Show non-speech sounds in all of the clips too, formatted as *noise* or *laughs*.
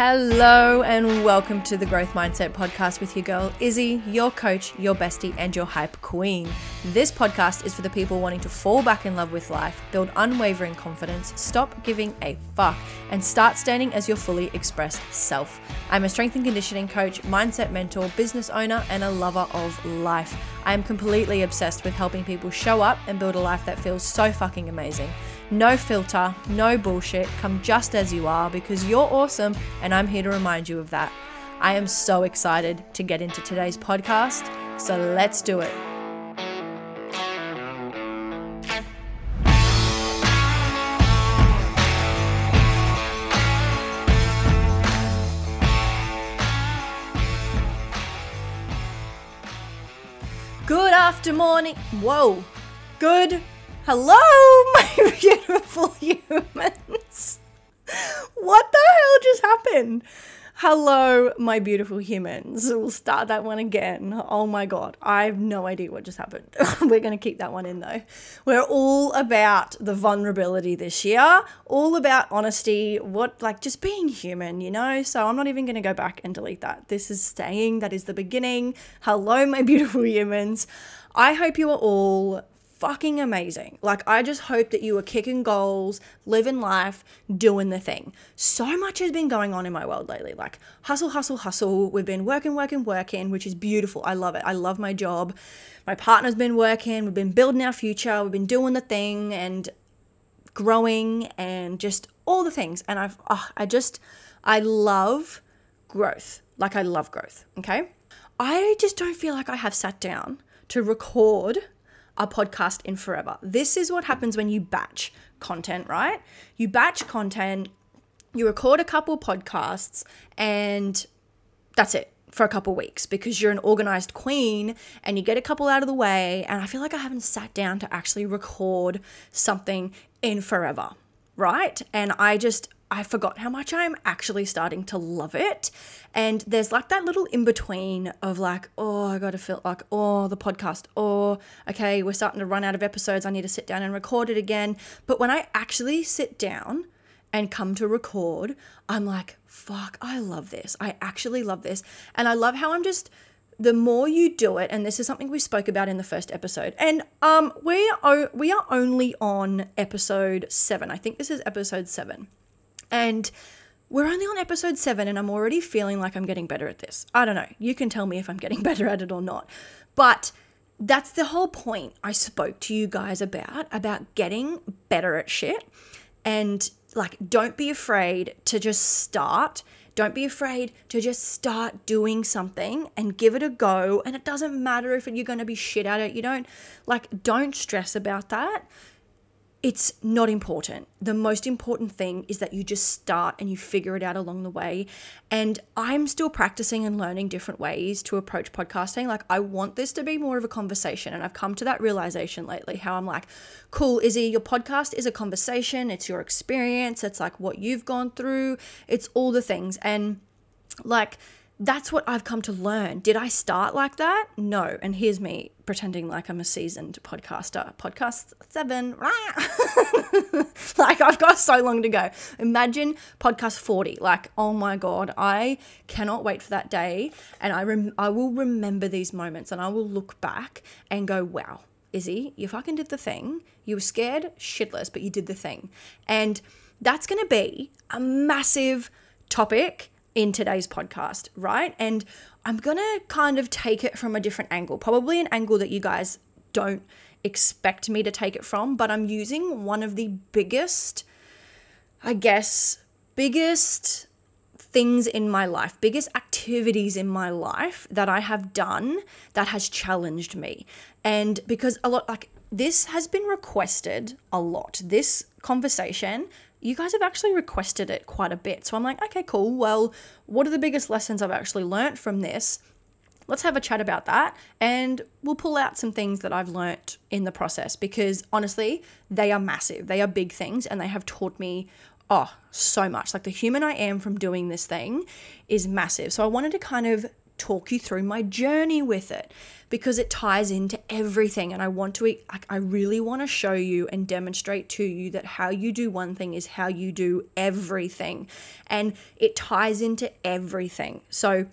Hello, and welcome to the Growth Mindset Podcast with your girl, Issy, your coach, your bestie, and your hype queen. This podcast is for the people wanting to fall back in love with life, build unwavering confidence, stop giving a fuck, and start standing as your fully expressed self. I'm a strength and conditioning coach, mindset mentor, business owner, and a lover of life. I am completely obsessed with helping people show up and build a life that feels so fucking amazing. No filter, no bullshit. Come just as you are because you're awesome, and I'm here to remind you of that. I am so excited to get into today's podcast, so let's do it. Good after morning. Whoa. Good. Hello, *laughs* my beautiful humans. What the hell just happened? Hello, my beautiful humans. We'll start that one again. Oh my god, I have no idea what just happened. *laughs* We're going to keep that one in though. We're all about the vulnerability this year, all about honesty, what like just being human, you know? So I'm not even going to go back and delete that. This is staying, that is the beginning. Hello, my *laughs* beautiful humans. I hope you are all fucking amazing. Like, I just hope that you are kicking goals, living life, doing the thing. So much has been going on in my world lately. Like, hustle, hustle, hustle. We've been working, working, working, which is beautiful. I love it. I love my job. My partner's been working. We've been building our future. We've been doing the thing and growing and just all the things. And I've, oh, I just, I love growth. Like, I love growth. Okay. I just don't feel like I have sat down to record a podcast in forever. This is what happens when you batch content, right? You batch content, you record a couple podcasts, and that's it for a couple weeks because you're an organized queen and you get a couple out of the way. And I feel like I haven't sat down to actually record something in forever, right? And I just, I forgot how much I'm actually starting to love it. And there's like that little in between of like, oh, I got to feel like, oh, the podcast, oh, okay, we're starting to run out of episodes. I need to sit down and record it again. But when I actually sit down and come to record, I'm like, fuck, I love this. I actually love this. And I love how I'm just, the more you do it, and this is something we spoke about in the first episode, and um, we are we are only on episode seven. I think this is episode seven. And we're only on episode seven, and I'm already feeling like I'm getting better at this. I don't know. You can tell me if I'm getting *laughs* better at it or not. But that's the whole point I spoke to you guys about about getting better at shit. And like, don't be afraid to just start. Don't be afraid to just start doing something and give it a go. And it doesn't matter if you're going to be shit at it. You don't like, don't stress about that it's not important. The most important thing is that you just start and you figure it out along the way. And I'm still practicing and learning different ways to approach podcasting. Like, I want this to be more of a conversation. And I've come to that realization lately how I'm like, cool, Issy, your podcast is a conversation, it's your experience, it's like what you've gone through, it's all the things. And like, that's what I've come to learn. Did I start like that? No. And here's me pretending like I'm a seasoned podcaster. Podcast seven. *laughs* like I've got so long to go. Imagine podcast 40. Like, oh my God, I cannot wait for that day. And I, rem- I will remember these moments and I will look back and go, wow, Issy, you fucking did the thing. You were scared shitless, but you did the thing. And that's going to be a massive topic in today's podcast, right? And I'm going to kind of take it from a different angle, probably an angle that you guys don't expect me to take it from, but I'm using one of the biggest, I guess, biggest things in my life, biggest activities in my life that I have done that has challenged me. And because a lot, like, this has been requested a lot. This conversation you guys have actually requested it quite a bit. So I'm like, okay, cool. Well, what are the biggest lessons I've actually learnt from this? Let's have a chat about that and we'll pull out some things that I've learnt in the process because honestly, they are massive. They are big things and they have taught me oh, so much. Like the human I am from doing this thing is massive. So I wanted to kind of talk you through my journey with it because it ties into everything. And I want to, I really want to show you and demonstrate to you that how you do one thing is how you do everything. And it ties into everything. So,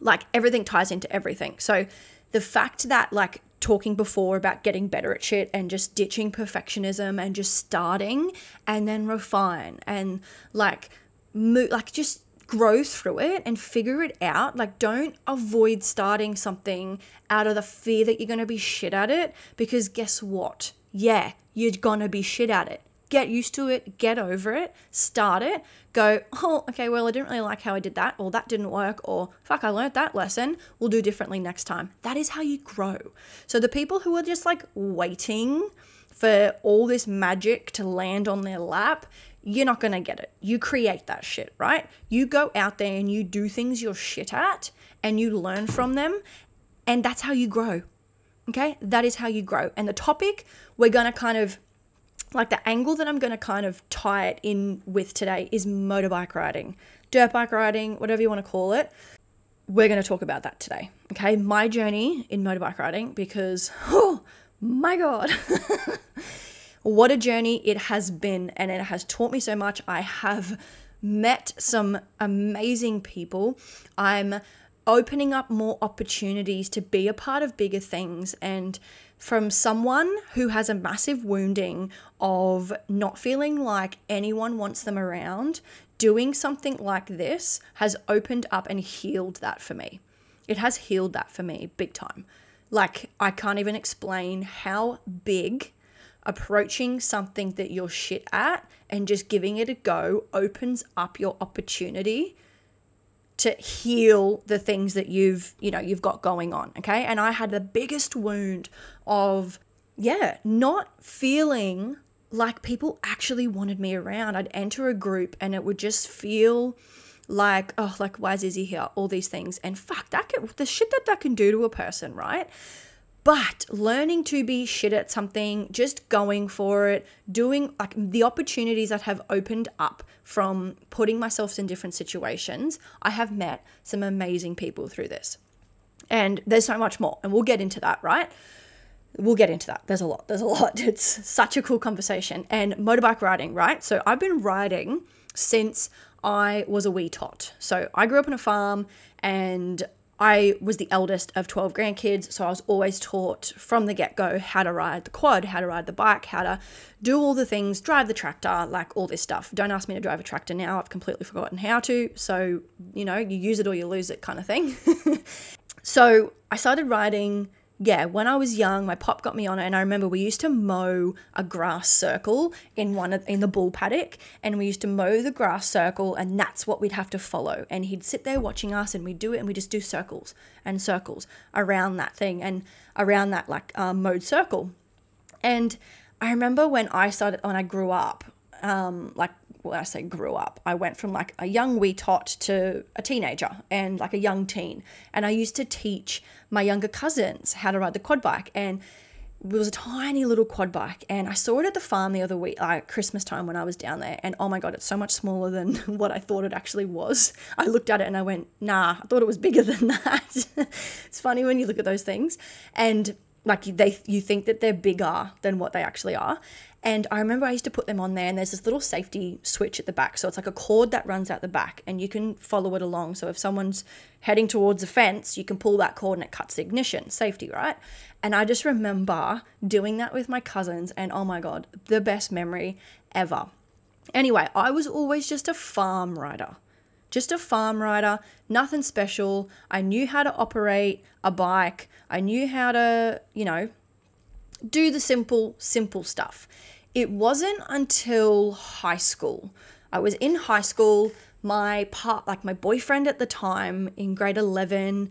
like, everything ties into everything. So, the fact that, like, talking before about getting better at shit and just ditching perfectionism and just starting and then refine and like move like just grow through it and figure it out. Like, don't avoid starting something out of the fear that you're going to be shit at it because guess what? Yeah, you're going to be shit at it. Get used to it, get over it, start it, go, oh, okay, well, I didn't really like how I did that, or that didn't work, or fuck, I learned that lesson, we'll do differently next time. That is how you grow. So, the people who are just like waiting for all this magic to land on their lap, you're not going to get it. You create that shit, right? You go out there and you do things you're shit at and you learn from them, and that's how you grow. Okay? That is how you grow. And the topic we're going to kind of like the angle that I'm going to kind of tie it in with today is motorbike riding, dirt bike riding, whatever you want to call it. We're going to talk about that today. Okay? My journey in motorbike riding because, *laughs* oh my God. *laughs* what a journey it has been, and it has taught me so much. I have met some amazing people. I'm opening up more opportunities to be a part of bigger things and from someone who has a massive wounding of not feeling like anyone wants them around, doing something like this has opened up and healed that for me. It has healed that for me big time. Like, I can't even explain how big approaching something that you're shit at and just giving it a go opens up your opportunity to heal the things that you've you know you've got going on okay? And i had the biggest wound of yeah not feeling like people actually wanted me around. I'd enter a group and it would just feel like oh like why is issy here? All these things. And fuck that can, the shit that that can do to a person right but learning to be shit at something, just going for it, doing like the opportunities that have opened up from putting myself in different situations, I have met some amazing people through this. And there's so much more, and we'll get into that, right? We'll get into that. There's a lot. There's a lot. *laughs* It's such a cool conversation. And motorbike riding, right? So I've been riding since I was a wee tot. So I grew up on a farm and I was the eldest of 12 grandkids, so I was always taught from the get go how to ride the quad, how to ride the bike, how to do all the things, drive the tractor, like all this stuff. Don't ask me to drive a tractor now, I've completely forgotten how to. So, you know, you use it or you lose it kind of thing. *laughs* so, I started riding yeah, when I was young, my pop got me on it, and I remember we used to mow a grass circle in one of, in the bull paddock, and we used to mow the grass circle, and that's what we'd have to follow. And he'd sit there watching us, and we'd do it, and we just do circles and circles around that thing and around that like um, mowed circle. And I remember when I started when I grew up, um, like when I say grew up, I went from like a young wee tot to a teenager and like a young teen. And I used to teach my younger cousins how to ride the quad bike. And it was a tiny little quad bike. And I saw it at the farm the other week, like Christmas time when I was down there. And oh my God, it's so much smaller than *laughs* what I thought it actually was. I looked at it and I went, nah, I thought it was bigger *laughs* than that. it's funny when you look at those things. And like they you think that they're bigger than what they actually are and I remember I used to put them on there, and there's this little safety switch at the back. So it's like a cord that runs out the back, and you can follow it along. So if someone's heading towards a fence, you can pull that cord and it cuts the ignition. Safety, right? And I just remember doing that with my cousins, and oh my God, the best memory ever. Anyway, I was always just a farm rider. Just a farm rider, nothing special. I knew how to operate a bike. I knew how to, you know, do the simple, simple stuff. It wasn't until high school. I was in high school. My part, like my boyfriend at the time in grade 11,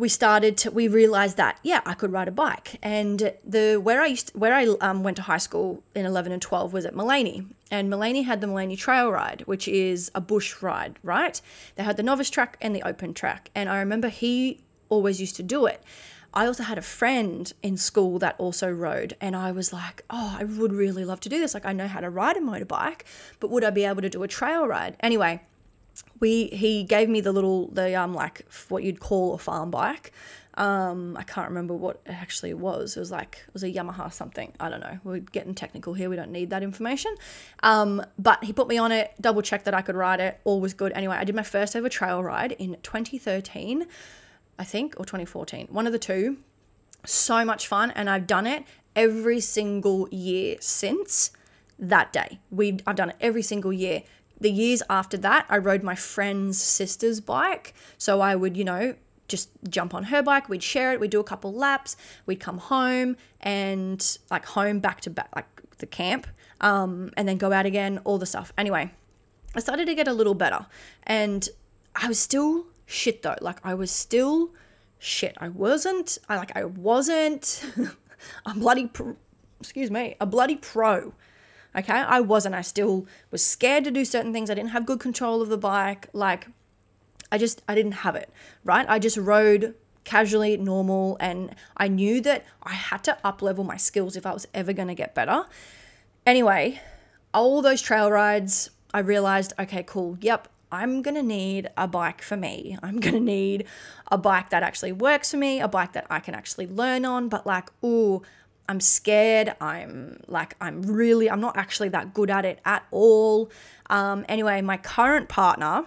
we started to we realized that yeah i could ride a bike and the where i used to, where i um, went to high school in 11 and 12 was at Maleny and Maleny had the Maleny trail ride which is a bush ride right they had the novice track and the open track and i remember he always used to do it I also had a friend in school that also rode, and I was like, oh, I would really love to do this. Like, I know how to ride a motorbike, but would I be able to do a trail ride? Anyway, we he gave me the little the um like what you'd call a farm bike. Um, I can't remember what it actually was. It was like it was a Yamaha something. I don't know. We're getting technical here. We don't need that information. Um, but he put me on it, double checked that I could ride it. All was good. Anyway, I did my first ever trail ride in 2013, I think, or 2014. One of the two. So much fun, and I've done it every single year since that day. We I've done it every single year the years after that, I rode my friend's sister's bike. So I would, you know, just jump on her bike, we'd share it, we'd do a couple laps, we'd come home and like home back to back, like the camp, um, and then go out again, all the stuff. Anyway, I started to get a little better and I was still shit though. Like I was still shit. I wasn't, I like, I wasn't *laughs* a bloody, pro, excuse me, a bloody pro Okay, I wasn't. I still was scared to do certain things. I didn't have good control of the bike. Like, I just, I didn't have it, right? I just rode casually, normal, and I knew that I had to up level my skills if I was ever going to get better. Anyway, all those trail rides, I realized, okay, cool. Yep, I'm going to need a bike for me. I'm going to need a bike that actually works for me, a bike that I can actually learn on, but like, ooh, I'm scared. I'm like, I'm really, I'm not actually that good at it at all. Um, anyway, my current partner,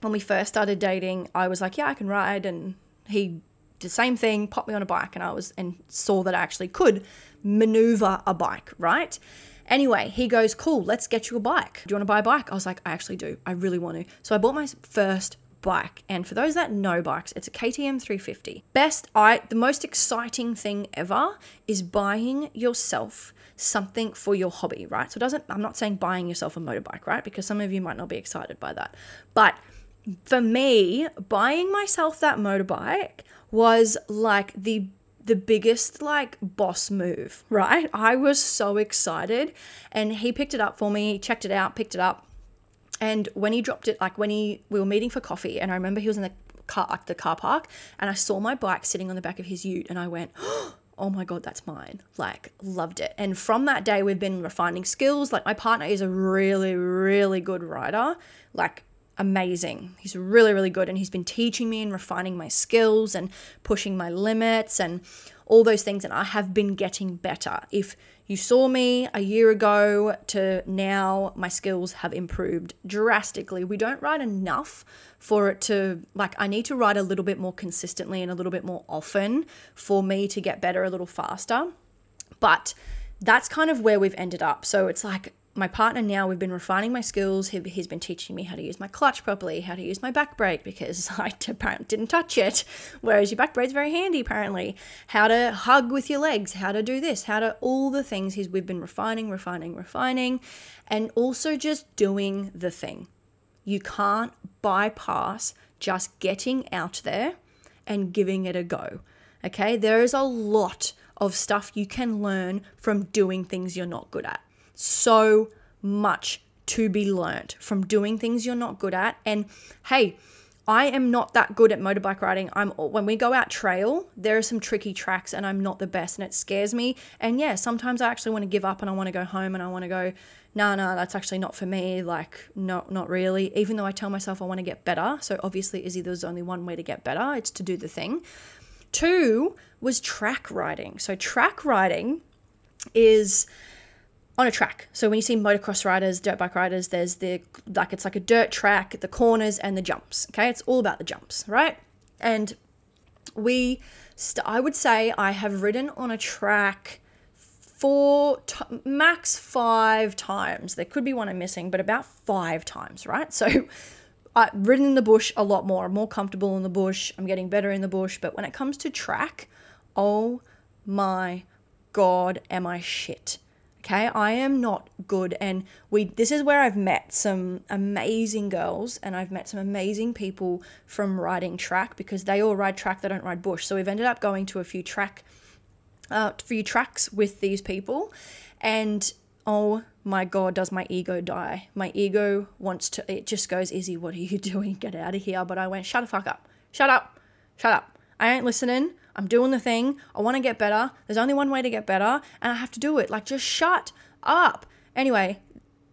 when we first started dating, I was like, yeah, I can ride. And he did the same thing, popped me on a bike, and I was, and saw that I actually could maneuver a bike, right? Anyway, he goes, Cool, let's get you a bike. Do you want to buy a bike? I was like, I actually do. I really want to. So I bought my first bike. And for those that know bikes, it's a KTM 350. Best, I the most exciting thing ever is buying yourself something for your hobby, right? So it doesn't I'm not saying buying yourself a motorbike, right? Because some of you might not be excited by that. But for me, buying myself that motorbike was like the the biggest like boss move, right? I was so excited and he picked it up for me, checked it out, picked it up and when he dropped it, like when he we were meeting for coffee, and I remember he was in the car like the car park, and I saw my bike sitting on the back of his ute, and I went, *gasps* oh my god, that's mine. Like loved it. And from that day, we've been refining skills. Like my partner is a really really good rider. Like amazing. He's really, really good. And he's been teaching me and refining my skills and pushing my limits and all those things. And I have been getting better. If you saw me a year ago to now, my skills have improved drastically. We don't ride enough for it to, like, I need to ride a little bit more consistently and a little bit more often for me to get better a little faster. But that's kind of where we've ended up. So it's like my partner now, we've been refining my skills. He, has been teaching me how to use my clutch properly, how to use my back brake because *laughs* I apparently didn't touch it. Whereas your back brake's very handy, apparently. How to hug with your legs, how to do this, how to all the things he's, we've been refining, refining, refining, and also just doing the thing. You can't bypass just getting out there and giving it a go. Okay, there is a lot of stuff you can learn from doing things you're not good at so much to be learnt from doing things you're not good at. And hey, I am not that good at motorbike riding. I'm when we go out trail, there are some tricky tracks and I'm not the best and it scares me. And yeah, sometimes I actually want to give up and I want to go home and I want to go, nah, nah, that's actually not for me. Like, no, not really. Even though I tell myself I want to get better. So obviously, Issy, there's only one way to get better. It's to do the thing. Two was track riding. So track riding is on a track. So when you see motocross riders, dirt bike riders, there's the like it's like a dirt track, the corners and the jumps. Okay, it's all about the jumps, right? And we, st- I would say, I have ridden on a track four, t- max five times. There could be one I'm missing, but about five times, right? So. *laughs* I've ridden in the bush a lot more. I'm more comfortable in the bush. I'm getting better in the bush. But when it comes to track, oh my god, am I shit. Okay, I am not good and we this is where I've met some amazing girls and I've met some amazing people from riding track because they all ride track, they don't ride bush. So we've ended up going to a few track uh few tracks with these people and oh my god, does my ego die. My ego wants to it just goes, Issy, what are you *laughs* doing? Get out of here. But I went, shut the fuck up. Shut up. Shut up. I ain't listening. I'm doing the thing. I want to get better. There's only one way to get better, and I have to do it. Like, just shut up. Anyway,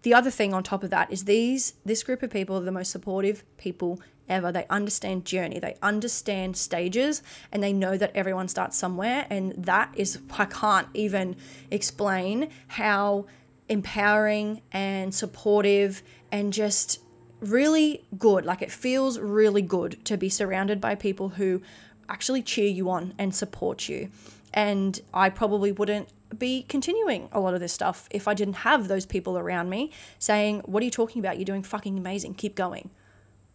the other thing on top of that is these this group of people are the most supportive people ever. They understand journey, they understand stages, and they know that everyone starts somewhere. And that is, I can't even explain how empowering and supportive and just really good. Like it feels really good to be surrounded by people who actually cheer you on and support you. And I probably wouldn't be continuing a lot of this stuff if I didn't have those people around me saying, What are you talking about? You're doing fucking amazing. Keep going.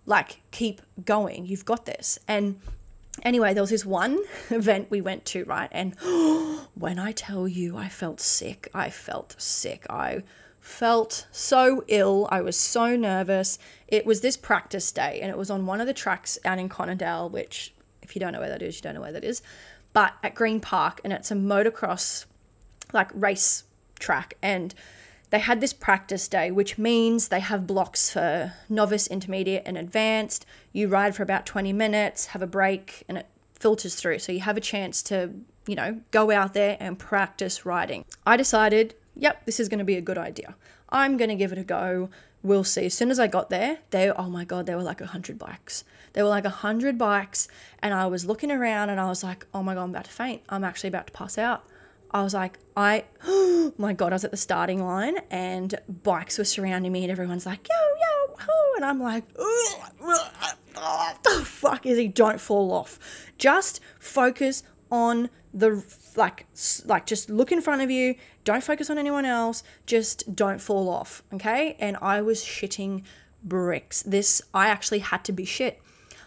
Like, keep going. You've got this. And anyway, there was this one *laughs* event we went to, right? And *gasps* when I tell you I felt sick, I felt sick. I felt so ill. I was so nervous. It was this practice day, and it was on one of the tracks out in Conondale, which, if you don't know where that is, you don't know where that is, but at Green Park, and it's a motocross like race track. And they had this practice day, which means they have blocks for novice, intermediate, and advanced. You ride for about 20 minutes, have a break, and it filters through. So you have a chance to, you know, go out there and practice riding. I decided, yep, this is going to be a good idea. I'm going to give it a go. We'll see. As soon as I got there, they, oh my God, there were like a 100 bikes. There were like a 100 bikes, and I was looking around and I was like, oh my God, I'm about to faint. I'm actually about to pass out. I was like, I, oh *gasps* my God, I was at the starting line and bikes were surrounding me and everyone's like, yo, yo. And I'm like, the fuck is he? Don't fall off. Just focus on the, like, like just look in front of you. Don't focus on anyone else. Just don't fall off. Okay. And I was shitting bricks. This, I actually had to be shit.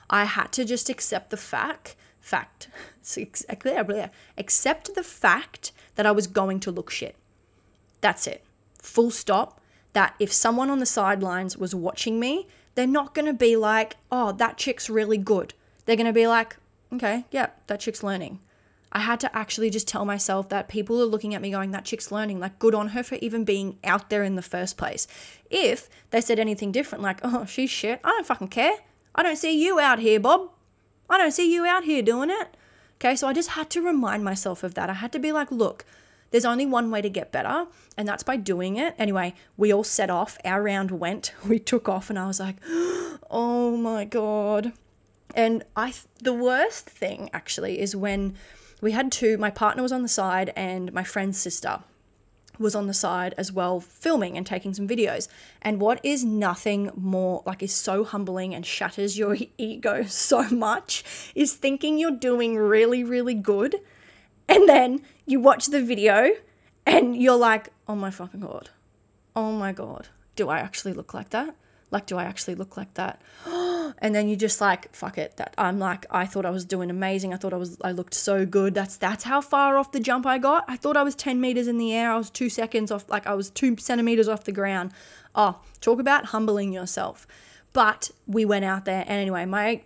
I had to just accept the fact fact. *laughs* Accept the fact that I was going to look shit. That's it. Full stop. That if someone on the sidelines was watching me, they're not going to be like, oh, that chick's really good. They're going to be like, okay, yeah, that chick's learning. I had to actually just tell myself that people are looking at me going, that chick's learning. Like, good on her for even being out there in the first place. If they said anything different, like, oh, she's shit, I don't fucking care. I don't see you out here, Bob. I don't see you out here doing it. Okay, so I just had to remind myself of that. I had to be like, look, there's only one way to get better, and that's by doing it. Anyway, we all set off. Our round went. *laughs* We took off, and I was like, *gasps* oh my God. And I, the worst thing actually is when we had two, my partner was on the side, and my friend's sister was on the side as well, filming and taking some videos. And what is nothing more like is so humbling and shatters your *laughs* ego so much is thinking you're doing really, really good. And then you watch the video and you're like, oh my fucking God. Oh my God. Do I actually look like that? Like, do I actually look like that? *gasps* and then you just like, fuck it. That I'm like, I thought I was doing amazing. I thought I was, I looked so good. That's that's how far off the jump I got. I thought I was 10 meters in the air. I was two seconds off, like I was two centimeters off the ground. Oh, talk about humbling yourself. But we went out there, and anyway, my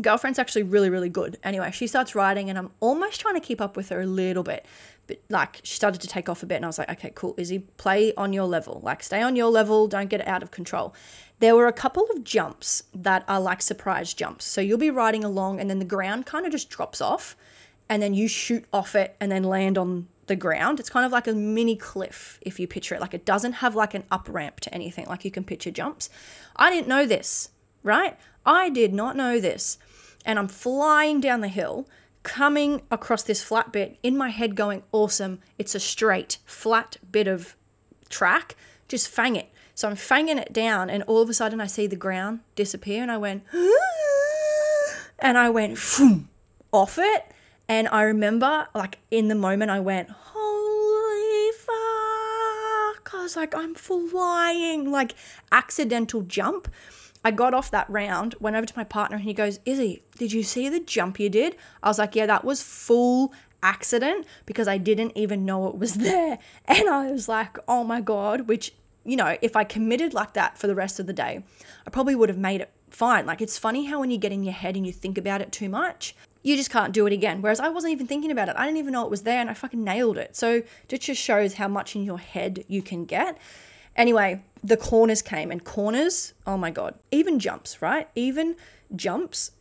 girlfriend's actually really, really good. Anyway, she starts riding, and I'm almost trying to keep up with her a little bit but like she started to take off a bit and I was like, okay, cool. Issy, play on your level. Like stay on your level, don't get out of control. There were a couple of jumps that are like surprise jumps. So you'll be riding along and then the ground kind of just drops off and then you shoot off it and then land on the ground. It's kind of like a mini cliff if you picture it. Like it doesn't have like an up ramp to anything like you can picture jumps. I didn't know this, right? I did not know this. And I'm flying down the hill coming across this flat bit in my head going, awesome, it's a straight, flat bit of track, just fang it. So I'm fanging it down, and all of a sudden I see the ground disappear, and I went, *gasps* and I went off it. And I remember, like, in the moment, I went, holy fuck. I was like, I'm flying, like, accidental jump. I got off that round, went over to my partner, and he goes, Issy, did you see the jump you did? I was like, Yeah, that was full accident because I didn't even know it was *laughs* there. And I was like, Oh my God, which, you know, if I committed like that for the rest of the day, I probably would have made it fine. Like, it's funny how when you get in your head and you think about it too much, you just can't do it again. Whereas I wasn't even thinking about it. I didn't even know it was there and I fucking nailed it. So it just shows how much in your head you can get. Anyway, the corners came and corners, oh my God, even jumps, right? Even jumps.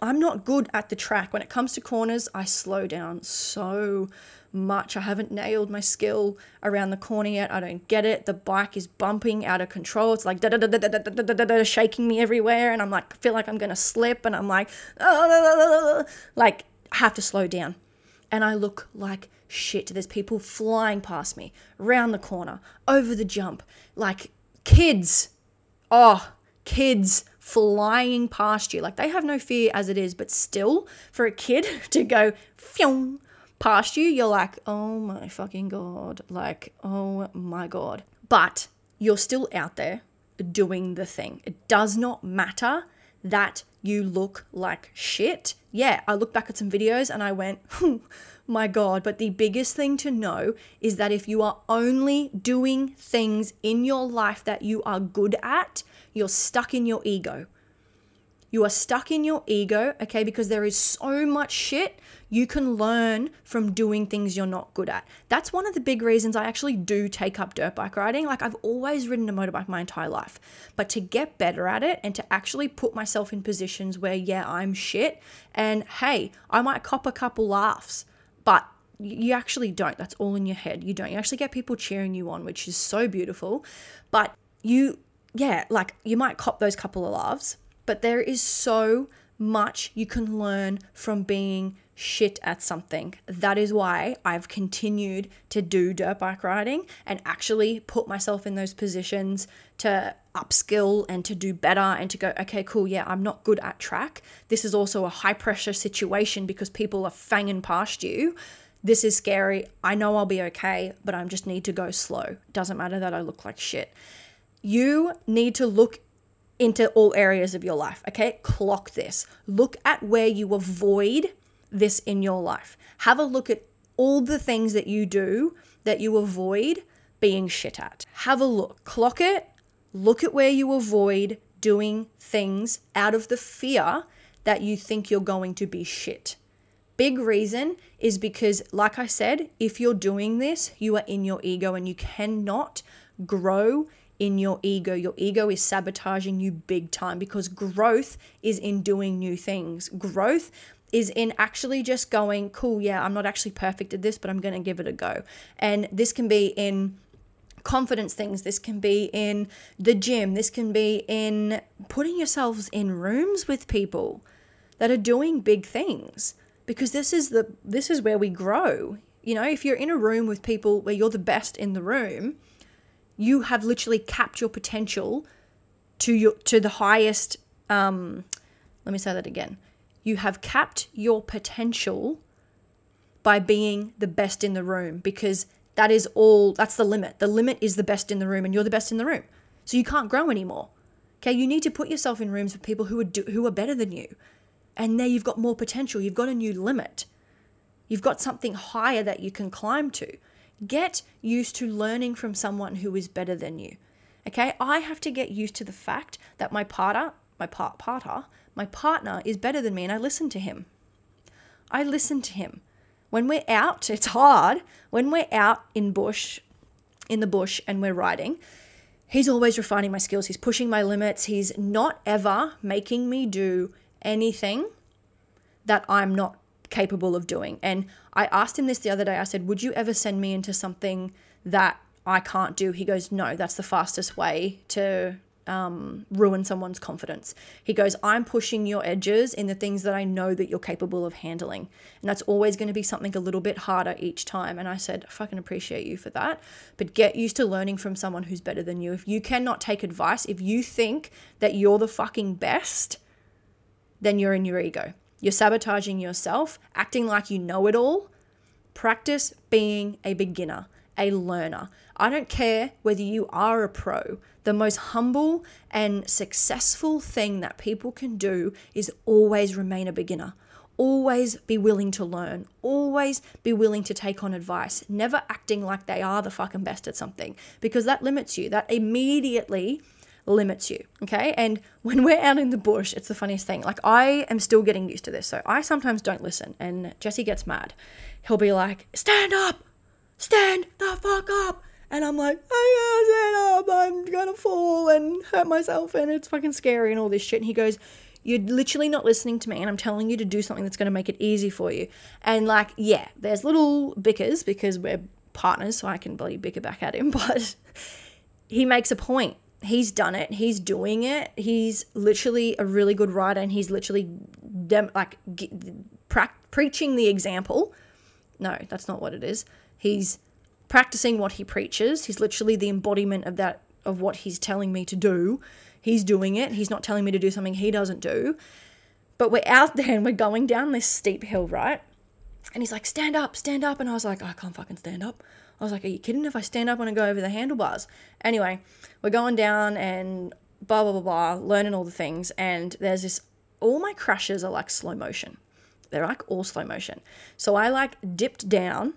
I'm not good at the track. When it comes to corners, I slow down so much. I haven't nailed my skill around the corner yet. I don't get it. The bike is bumping out of control. It's like da da da da da da da da da shaking me everywhere, and I'm like feel like I'm gonna slip, and I'm like ah, ah, ah, like I have to slow down, and I look like shit. There's people flying past me, round the corner, over the jump, like kids. Oh, kids flying past you. Like they have no fear as it is, but still, for a kid *laughs* to go past you, you're like, oh my fucking God. Like, oh my God. But you're still out there doing the thing. It does not matter that you look like shit. Yeah, I look back at some videos and I went, *laughs* hmm, my God. But the biggest thing to know is that if you are only doing things in your life that you are good at, you're stuck in your ego. You are stuck in your ego, okay, because there is so much shit you can learn from doing things you're not good at. That's one of the big reasons I actually do take up dirt bike riding. Like, I've always ridden a motorbike my entire life, but to get better at it and to actually put myself in positions where, yeah, I'm shit, and hey, I might cop a couple laughs, but you actually don't. That's all in your head. You don't. You actually get people cheering you on, which is so beautiful. But you yeah, like you might cop those couple of laughs, but there is so much you can learn from being shit at something. That is why I've continued to do dirt bike riding and actually put myself in those positions to upskill and to do better and to go, okay, cool, yeah, I'm not good at track. This is also a high pressure situation because people are fanging past you. This is scary. I know I'll be okay, but I just need to go slow. Doesn't matter that I look like shit you need to look into all areas of your life, okay? Clock this. Look at where you avoid this in your life. Have a look at all the things that you do that you avoid being shit at. Have a look. Clock it. Look at where you avoid doing things out of the fear that you think you're going to be shit. Big reason is because, like I said, if you're doing this, you are in your ego and you cannot grow in your ego. Your ego is sabotaging you big time because growth is in doing new things. Growth is in actually just going, cool, yeah, I'm not actually perfect at this, but I'm going to give it a go. And this can be in confidence things, this can be in the gym, this can be in putting yourselves in rooms with people that are doing big things because this is the this is where we grow. You know, if you're in a room with people where you're the best in the room, you have literally capped your potential to your to the highest um let me say that again you have capped your potential by being the best in the room because that is all that's the limit. The limit is the best in the room and you're the best in the room. So you can't grow anymore. Okay you need to put yourself in rooms with people who are do, who are better than you. And there you've got more potential. You've got a new limit. You've got something higher that you can climb to. Get used to learning from someone who is better than you. Okay, I have to get used to the fact that my partner, my part partner, my partner is better than me and I listen to him. I listen to him. When we're out, it's hard. When we're out in bush, in the bush and we're riding, he's always refining my skills. He's pushing my limits. He's not ever making me do anything that I'm not capable of doing. And I asked him this the other day. I said, Would you ever send me into something that I can't do? He goes, No, that's the fastest way to um, ruin someone's confidence. He goes, I'm pushing your edges in the things that I know that you're capable of handling. And that's always going to be something a little bit harder each time. And I said, I fucking appreciate you for that. But get used to learning from someone who's better than you. If you cannot take advice, if you think that you're the fucking best, then you're in your ego. You're sabotaging yourself, acting like you know it all. Practice being a beginner, a learner. I don't care whether you are a pro. The most humble and successful thing that people can do is always remain a beginner. Always be willing to learn. Always be willing to take on advice. Never acting like they are the fucking best at something because that limits you. That immediately limits you. Okay. And when we're out in the bush, it's the funniest thing. Like, I am still getting used to this. So I sometimes don't listen, and Jesse gets mad. He'll be like, Stand up! Stand the fuck up! And I'm like, oh, stand up. Um, I'm gonna fall and hurt myself, and it's fucking scary and all this shit. And he goes, You're literally not listening to me, and I'm telling you to do something that's to make it easy for you. And like, yeah, there's little bickers because we're partners, so I can bloody bicker back at him, *laughs* but he makes a point. He's done it. He's doing it. He's literally a really good writer, and he's literally dem- like preaching the example. No, that's not what it is. He's practicing what he preaches. He's literally the embodiment of that of what he's telling me to do. He's doing it. He's not telling me to do something he doesn't do. But we're out there and we're going down this steep hill, right? And he's like, stand up, stand up. And I was like, I can't fucking stand up. I was like, are you kidding? If I stand up, I'm going to go over the handlebars. Anyway, we're going down and blah, blah, blah, blah, learning all the things. And there's this, all my crashes are like slow motion. They're like all slow motion. So I like dipped down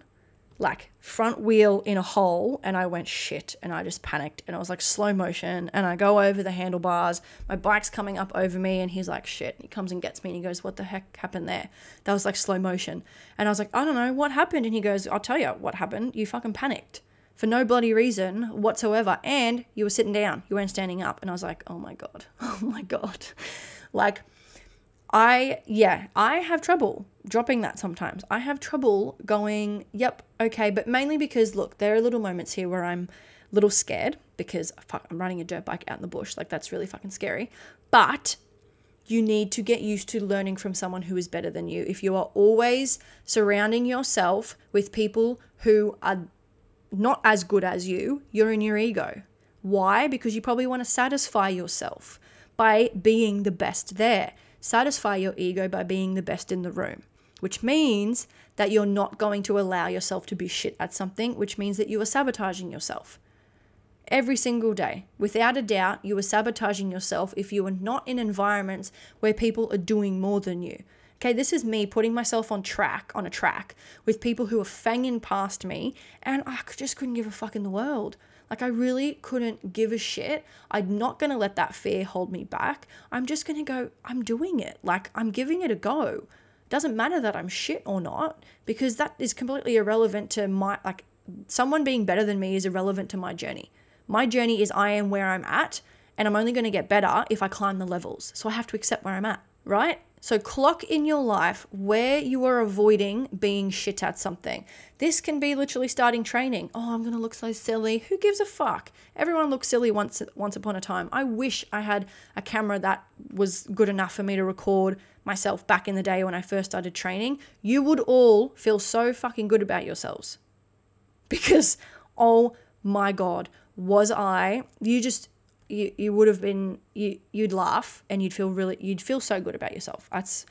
like front wheel in a hole and I went shit and I just panicked and it was like slow motion and I go over the handlebars my bike's coming up over me and he's like shit he comes and gets me and he goes what the heck happened there? That was like slow motion. And I was like I don't know what happened? And he goes I'll tell you what happened. You fucking panicked for no bloody reason whatsoever and you were sitting down you weren't standing up. And I was like oh my god *laughs* oh my god. Like I, yeah, I have trouble dropping that sometimes. I have trouble going, yep, okay, but mainly because, look, there are little moments here where I'm a little scared because fuck, I'm riding a dirt bike out in the bush. Like, that's really fucking scary. But you need to get used to learning from someone who is better than you. If you are always surrounding yourself with people who are not as good as you, you're in your ego. Why? Because you probably want to satisfy yourself by being the best there satisfy your ego by being the best in the room, which means that you're not going to allow yourself to be shit at something, which means that you are sabotaging yourself. Every single day, without a doubt, you are sabotaging yourself if you are not in environments where people are doing more than you. Okay, this is me putting myself on track, on a track with people who are fanging past me, and I just couldn't give a fuck in the world. Like, I really couldn't give a shit. I'm not going to let that fear hold me back. I'm just going to go, I'm doing it. Like, I'm giving it a go. Doesn't matter that I'm shit or not, because that is completely irrelevant to my, like, someone being better than me is irrelevant to my journey. My journey is I am where I'm at, and I'm only going to get better if I climb the levels. So I have to accept where I'm at, right? So, clock in your life where you are avoiding being shit at something. This can be literally starting training. Oh, I'm going to look so silly. Who gives a fuck? Everyone looks silly once once upon a time. I wish I had a camera that was good enough for me to record myself back in the day when I first started training. You would all feel so fucking good about yourselves. Because oh my god, was I you just you, you would have been you you'd laugh and you'd feel really you'd feel so good about yourself. That's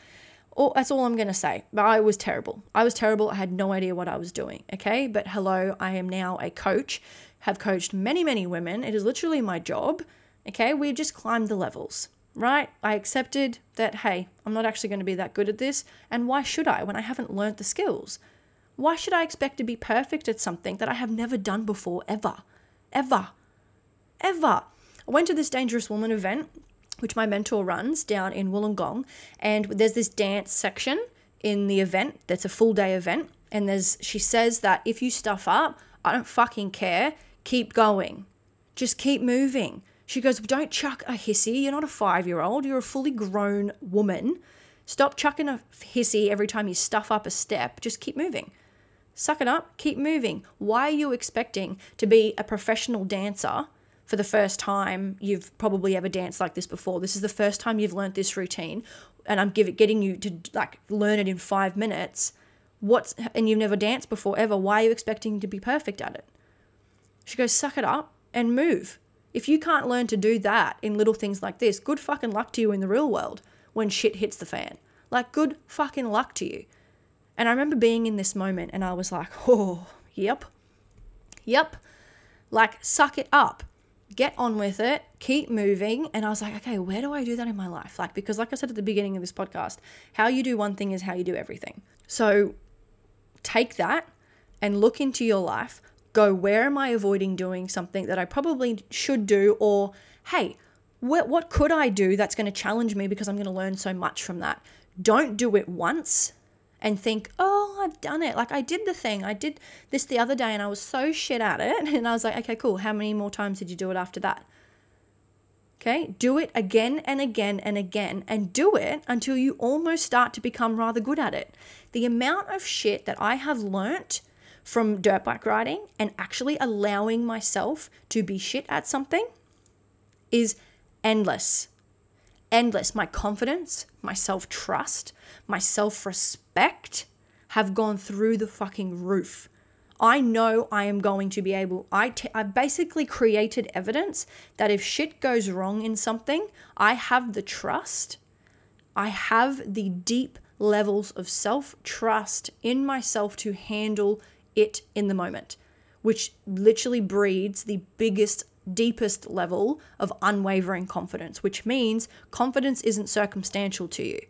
all that's all I'm gonna say. But I was terrible. I was terrible. I had no idea what I was doing. Okay, but hello, I am now a coach. Have coached many many women. It is literally my job. Okay, we've just climbed the levels. Right? I accepted that, hey, I'm not actually going to be that good at this. And why should I when I haven't learned the skills? Why should I expect to be perfect at something that I have never done before, ever? Ever. Ever. I went to this Dangerous Woman event, which my mentor runs down in Wollongong, and there's this dance section in the event that's a full day event. And there's she says that if you stuff up, I don't fucking care. Keep going. Just keep moving. She goes, Don't chuck a hissy. You're not a five year old. You're a fully grown woman. Stop chucking a hissy every time you stuff up a step. Just keep moving. Suck it up. Keep moving. Why are you expecting to be a professional dancer for the first time you've probably ever danced like this before. This is the first time you've learned this routine, and I'm giving getting you to like learn it in five minutes. What's and you've never danced before ever. Why are you expecting to be perfect at it? She goes, suck it up and move. If you can't learn to do that in little things like this, good fucking luck to you in the real world when shit hits the fan. Like, good fucking luck to you. And I remember being in this moment and I was like, oh, yep, yep. Like, suck it up get on with it, keep moving. And I was like, okay, where do I do that in my life? Like, because, like I said at the beginning of this podcast, how you do one thing is how you do everything. So take that and look into your life. Go, where am I avoiding doing something that I probably should do? Or, hey, what, what could I do that's going to challenge me because I'm going to learn so much from that? Don't do it once and think, oh, I've done it. Like I did the thing. I did this the other day and I was so shit at it. *laughs* And I was like, okay, cool. How many more times did you do it after that? Okay, do it again and again and again, and do it until you almost start to become rather good at it. The amount of shit that I have learnt from dirt bike riding and actually allowing myself to be shit at something is endless. Endless. My confidence, my self trust, my self respect have gone through the fucking roof. I know I am going to be able, I, t- I basically created evidence that if shit goes wrong in something, I have the trust, I have the deep levels of self trust in myself to handle it in the moment, which literally breeds the biggest, deepest level of unwavering confidence, which means confidence isn't circumstantial to you.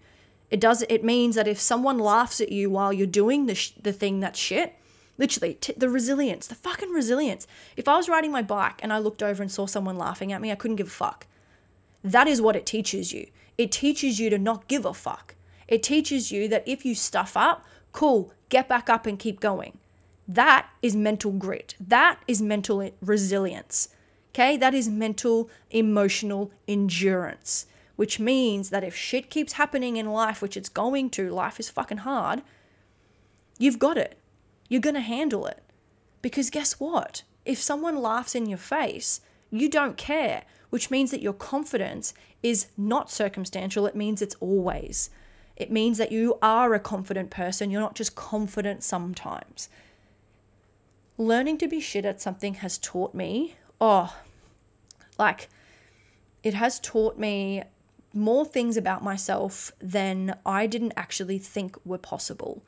It does. It means that if someone laughs at you while you're doing the sh- the thing that's shit, literally t- the resilience, the fucking resilience. If I was riding my bike and I looked over and saw someone laughing at me, I couldn't give a fuck. That is what it teaches you. It teaches you to not give a fuck. It teaches you that if you stuff up, cool, get back up and keep going. That is mental grit. That is mental resilience. Okay, that is mental emotional endurance, which means that if shit keeps happening in life, which it's going to, life is fucking hard, you've got it. You're going to handle it. Because guess what? If someone laughs in your face, you don't care, which means that your confidence is not circumstantial. It means it's always. It means that you are a confident person. You're not just confident sometimes learning to be shit at something has taught me, oh, like it has taught me more things about myself than I didn't actually think were possible.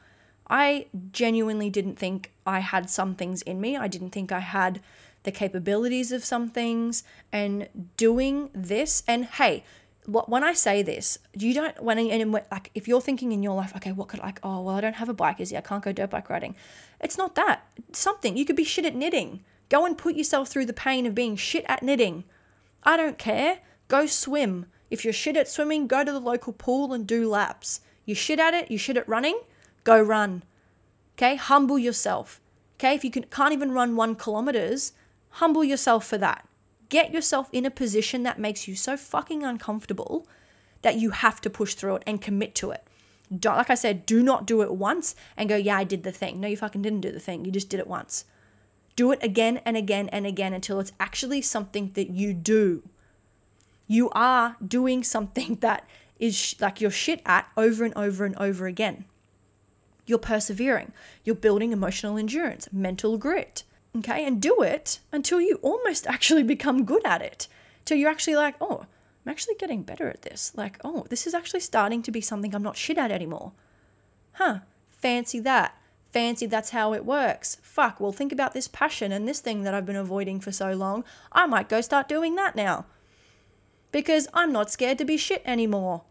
I genuinely didn't think I had some things in me. I didn't think I had the capabilities of some things. And doing this, and hey, when I say this, you don't when and like if you're thinking in your life, okay, what could like oh well I don't have a bike, is I can't go dirt bike riding. It's not that. Something you could be shit at knitting. Go and put yourself through the pain of being shit at knitting. I don't care. Go swim. If you're shit at swimming, go to the local pool and do laps. You shit at it. You shit at running. Go run. Okay, humble yourself. Okay, if you can, can't even run one kilometers, humble yourself for that get yourself in a position that makes you so fucking uncomfortable that you have to push through it and commit to it. Don't, like I said, do not do it once and go, yeah, I did the thing. No, you fucking didn't do the thing. You just did it once. Do it again and again and again until it's actually something that you do. You are doing something *laughs* that is sh- like you're shit at over and over and over again. You're persevering. You're building emotional endurance, mental grit. Okay, and do it until you almost *laughs* actually become good at it. Till you're actually like, oh, I'm actually getting better at this. Like, oh, this is actually starting to be something I'm not shit at anymore. Huh, fancy that. Fancy that's how it works. Fuck, well, think about this passion and this thing that I've been avoiding for so long. I might go start doing that now. Because I'm not scared to be shit anymore.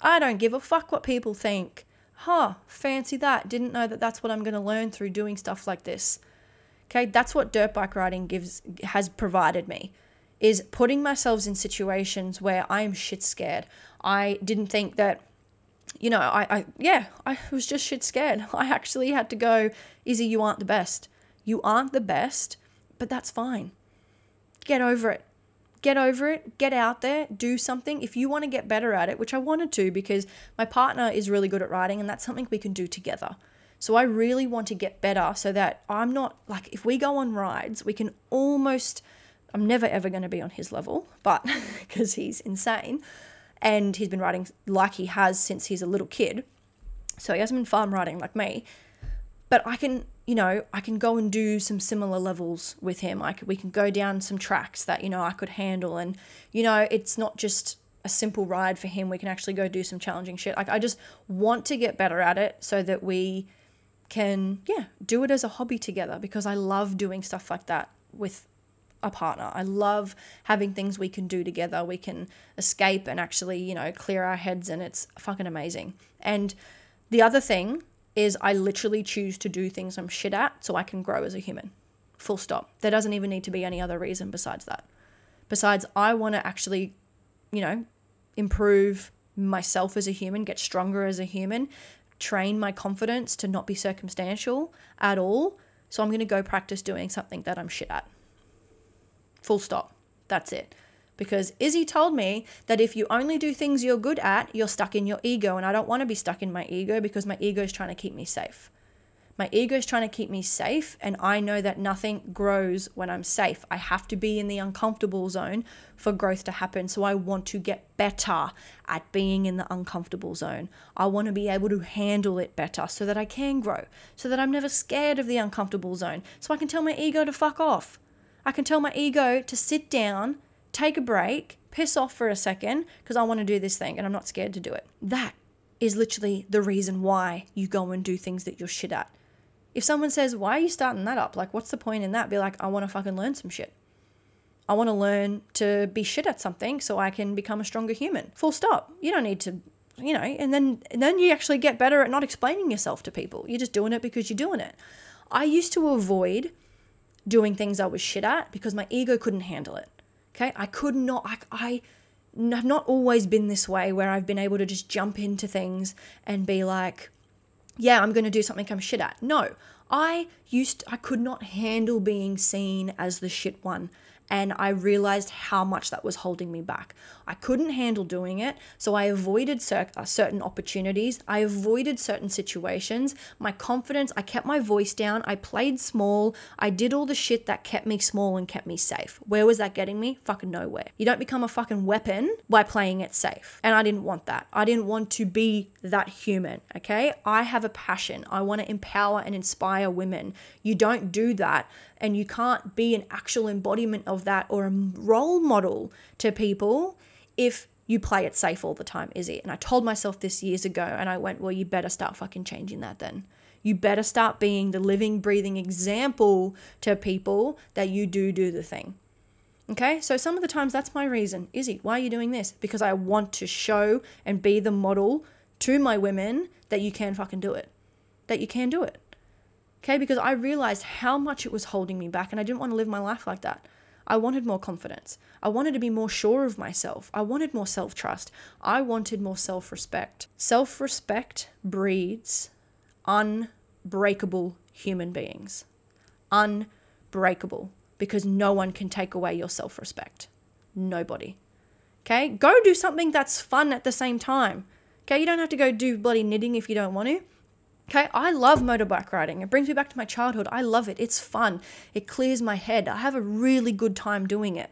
I don't give a fuck what people think. Huh, fancy that. Didn't know that that's what I'm going to learn through doing stuff like this. Okay, that's what dirt bike riding gives has provided me is putting myself in situations where I am shit scared. I didn't think that you know, I, I yeah, I was just shit scared. *laughs* I actually had to go, Issy, you aren't the best. You aren't the best, but that's fine. Get over it. Get over it, get out there, do something. If you want to get better at it, which I wanted to because my partner is really good at riding and that's something we can do together. So I really want to get better so that I'm not like, if we go on rides, we can almost, I'm never ever going to be on his level, but *laughs* because he's insane and he's been riding like he has since he's a little kid. So he hasn't been farm riding like me. But I can, you know, I can go and do some similar levels with him. Could, we can go down some tracks that, you know, I could handle. And, you know, it's not just a simple ride for him. We can actually go do some challenging shit. Like, I just want to get better at it so that we can, yeah, do it as a hobby together because I love doing stuff like that with a partner. I love having things we can do together. We can escape and actually, you know, clear our heads, and it's fucking amazing. And the other thing is, I literally choose to do things I'm shit at so I can grow as a human. Full stop. There doesn't even need to be any other reason besides that. Besides, I want to actually, you know, improve myself as a human, get stronger as a human, train my confidence to not be circumstantial at all. So I'm going to go practice doing something that I'm shit at. Full stop. That's it. because Issy told me that if you only do things you're good at, you're stuck in your ego. And I don't want to be stuck in my ego because my ego is trying to keep me safe. My ego is trying to keep me safe, and I know that nothing grows when I'm safe. I have to be in the uncomfortable zone for growth to happen. So I want to get better at being in the uncomfortable zone. I want to be able to handle it better so that I can grow, so that I'm never scared of the uncomfortable zone. So I can tell my ego to fuck off. I can tell my ego to sit down, take a break, piss off for a second because I want to do this thing and I'm not scared to do it. That is literally the reason why you go and do things that you're shit at. If someone says, Why are you starting that up? Like, what's the point in that? Be like, I want to fucking learn some shit. I want to learn to be shit at something so I can become a stronger human. Full stop. You don't need to, you know, and then and then you actually get better at not explaining yourself to people. You're just doing it because you're doing it. I used to avoid doing things I was shit at because my ego couldn't handle it. Okay? I could not I, I have not always been this way where I've been able to just jump into things and be like, yeah, I'm going to do something I'm shit at. No, I used I could not handle being seen as the shit one and I realized how much that was holding me back. I couldn't handle doing it, so I avoided cer- uh, certain opportunities. I avoided certain situations. My confidence, I kept my voice down. I played small. I did all the shit that kept me small and kept me safe. Where was that getting me? Fucking nowhere. You don't become a fucking weapon by playing it safe. And I didn't want that. I didn't want to be that human, okay? I have a passion. I want to empower and inspire women. You don't do that and you can't be an actual embodiment of that or a role model to people if you play it safe all the time, is it? And I told myself this years ago, and I went, well, you better start fucking changing that then. You better start being the living, breathing example to people that you do do the thing. Okay, so some of the times that's my reason. Issy, why are you doing this? Because I want to show and be the model to my women that you can fucking do it. That you can do it. Okay, because I realized how much it was holding me back and I didn't want to live my life like that. I wanted more confidence. I wanted to be more sure of myself. I wanted more self trust. I wanted more self respect. Self respect breeds unbreakable human beings. Unbreakable. Because no one can take away your self respect. Nobody. Okay? Go do something that's fun at the same time. Okay? You don't have to go do bloody knitting if you don't want to. Okay, I love motorbike riding. It brings me back to my childhood. I love it. It's fun. It clears my head. I have a really good time doing it.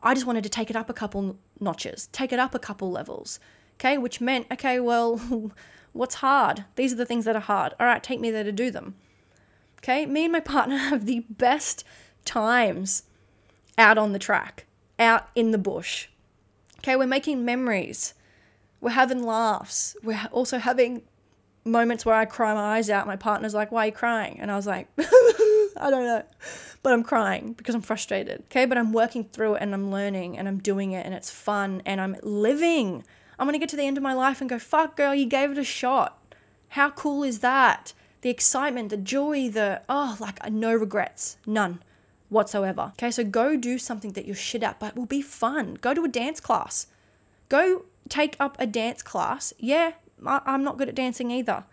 I just wanted to take it up a couple notches, take it up a couple levels. Okay, which meant, okay, well, *laughs* what's hard? These are the things that are hard. All right, take me there to do them. Okay, me and my *laughs* partner have the best times out on the track, out in the bush. Okay, we're making memories. We're having laughs. We're also having moments where I cry my eyes out. My partner's like, Why are you crying? And I was like, *laughs* I don't know. But I'm crying because I'm frustrated. Okay. But I'm working through it and I'm learning and I'm doing it and it's fun and I'm living. I'm going to get to the end of my life and go, Fuck, girl, you gave it a shot. How cool is that? The excitement, the joy, the, oh, like uh, no regrets, none whatsoever. Okay. So go do something that you're shit at, but will be fun. Go to a dance class. Go take up a dance class. Yeah, I'm not good at dancing either.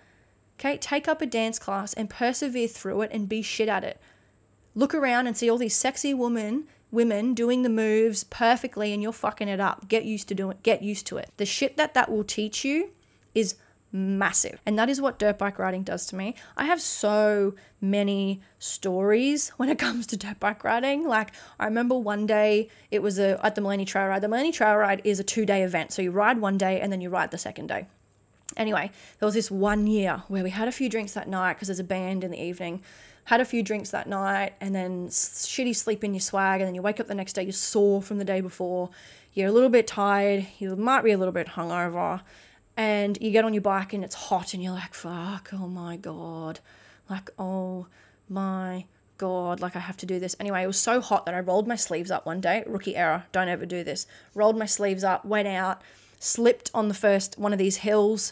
Okay, take up a dance class and persevere through it and be shit at it. Look around and see all these sexy women women doing the moves perfectly and you're fucking it up. Get used to doing it. Get used to it. The shit that that will teach you is massive. And that is what dirt bike riding does to me. I have so many stories *laughs* when it comes to dirt bike riding. Like I remember one day it was a at the Maleny Trail Ride. The Maleny Trail Ride is a two-day event. So you ride one day and then you ride the second day. Anyway, there was this one year where we had a few drinks that night because there's a band in the evening. Had a few drinks that night and then shitty sleep in your swag, and then you wake up the next day, you're sore from the day before, you're a little bit tired, you might be a little bit hungover, and you get on your bike and it's hot, and you're like, fuck, oh my god. Like, oh my god, like I have to do this. Anyway, it was so hot that I rolled my sleeves up one day. Rookie error, don't ever do this. Rolled my sleeves up, went out, slipped on the first one of these hills,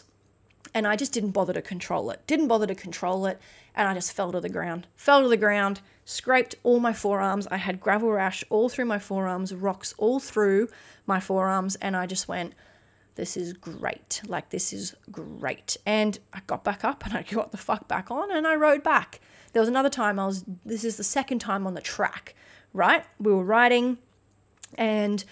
and I just didn't bother to control it. Didn't bother to control it, and I just fell to the ground. Fell to the ground, scraped all my forearms. I had gravel rash all through my forearms, rocks all through my forearms, and I just went, This is great. Like, this is great. And I got back up and I *laughs* got the fuck back on and I rode back. There was another time I was, this is the second time on the track, right? We were riding and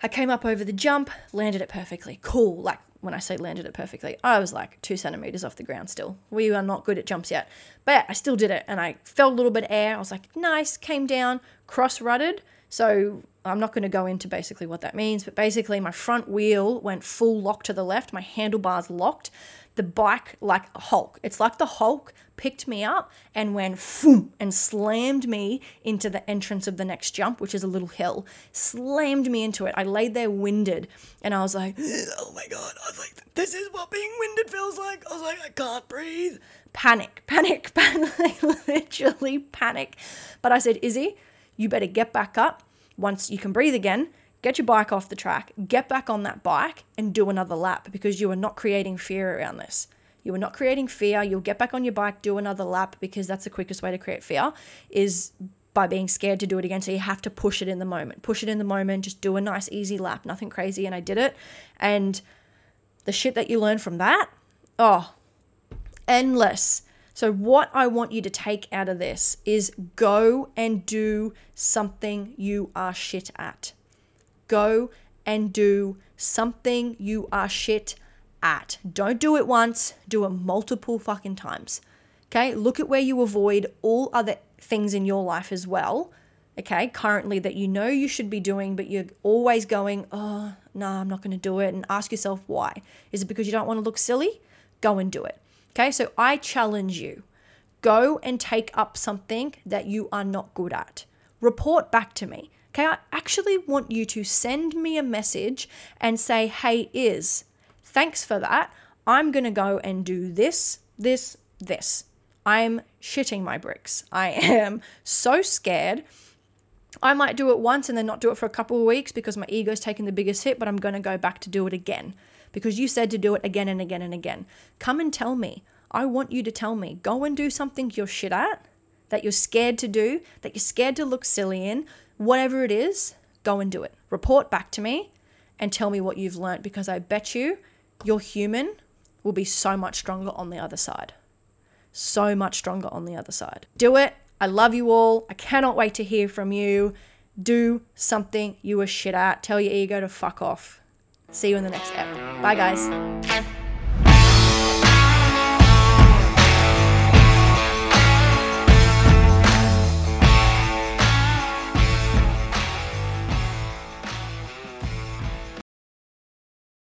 I came up over the jump, landed it perfectly. Cool. Like when I say landed it perfectly, I was like two centimeters off the ground still. We are not good at jumps yet. But I still did it and I felt a little bit air. I was like, nice, came down, cross ruddered. So I'm not going to go into basically what that means, but basically my front wheel went full lock to the left, my handlebars locked. The bike, like Hulk, it's like the Hulk picked me up and went boom and slammed me into the entrance of the next jump, which is a little hill. Slammed me into it. I laid there winded and I was like, oh my God. I was like, this is what being winded feels like. I was like, I can't breathe. Panic, panic, *laughs* panic, literally panic. But I said, Issy, you better get back up once you can breathe again get your bike off the track, get back on that bike and do another lap because you are not creating fear around this. You are not creating fear. You'll get back on your bike, do another lap because that's the quickest way to create fear is by being scared to do it again. So you have to push it in the moment. Push it in the moment, just do a nice easy lap, nothing crazy and I did it. And the shit that you learn from that, oh, endless. So, what I want you to take out of this is go and do something you are shit at. Go and do something you are shit at. Don't do it once, do it multiple fucking times. Okay, look at where you avoid all other things in your life as well. Okay, currently that you know you should be doing, but you're always going, oh, no, I'm not going to do it. And ask yourself why. Is it because you don't want to look silly? Go and do it. Okay, so I challenge you go and take up something that you are not good at. Report back to me. Okay, I actually want you to send me a message and say, hey, is, thanks for that. I'm going to go and do this, this, this. I'm shitting my bricks. I *laughs* am so scared. I might do it once and then not do it for a couple of weeks because my ego's taken the biggest hit, but I'm going to go back to do it again because you said to do it again and again and again. Come and tell me. I want you to tell me. Go and do something you're shit at, that you're scared to do, that you're scared to look silly in, whatever it is, go and do it. Report back to me and tell me what you've learned because I bet you your human will be so much stronger on the other side. So much stronger on the other side. Do it. I love you all. I cannot wait to hear from you. Do something you are shit at. Tell your ego to fuck off. See you in the next ep. Bye, guys.